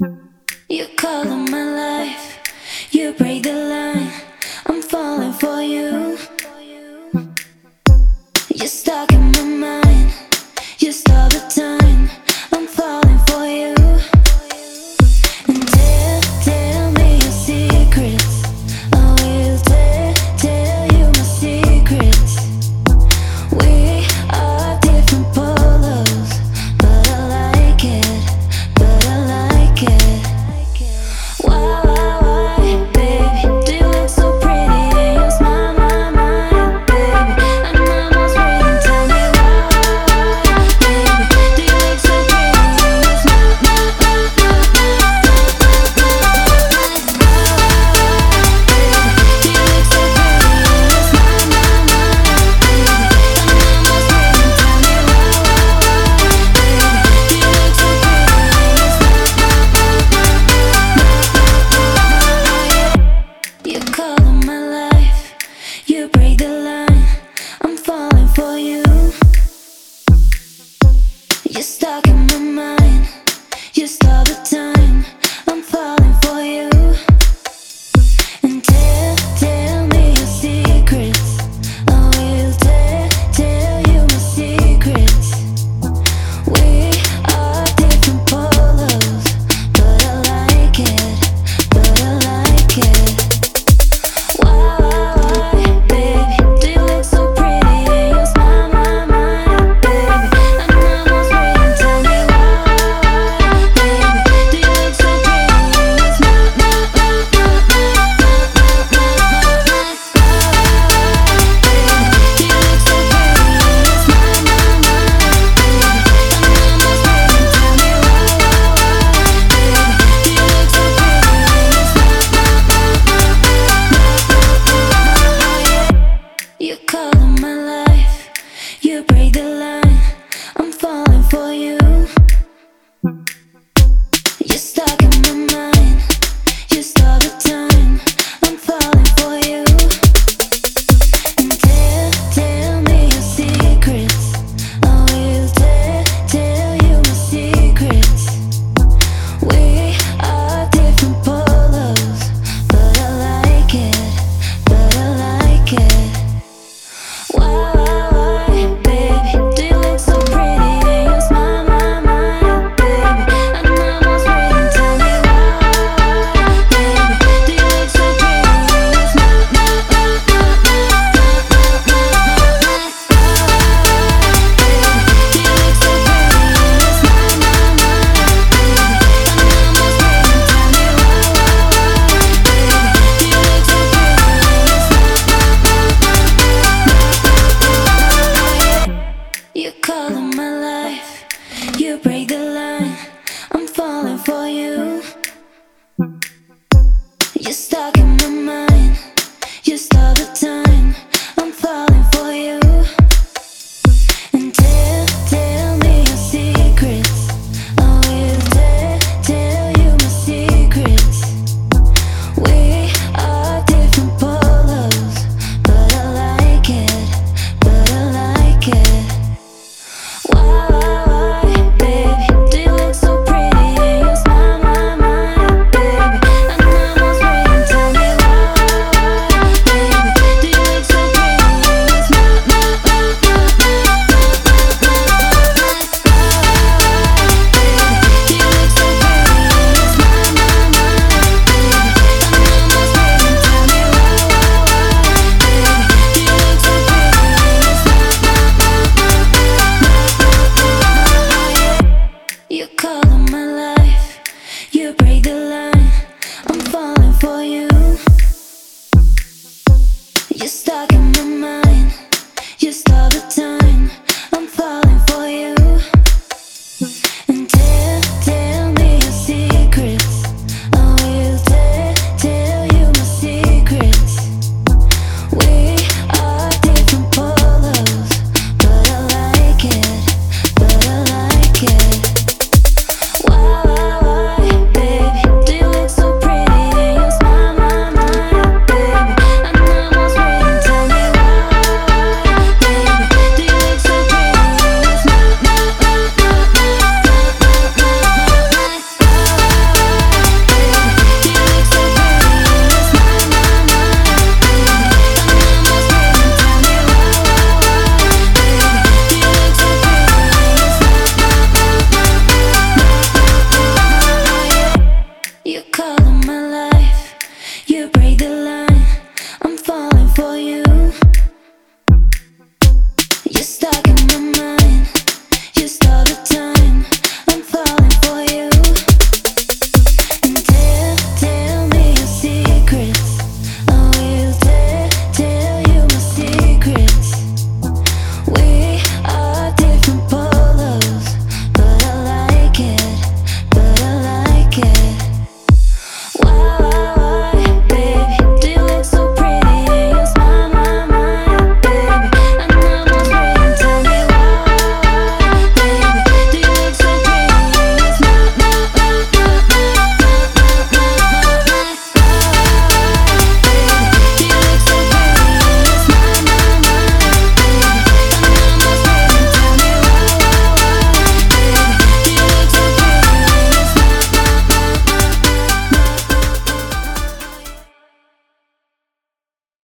You color my life, you break the line. I'm falling for you. You're stuck in my mind. You're stuck. color my life. You break the line.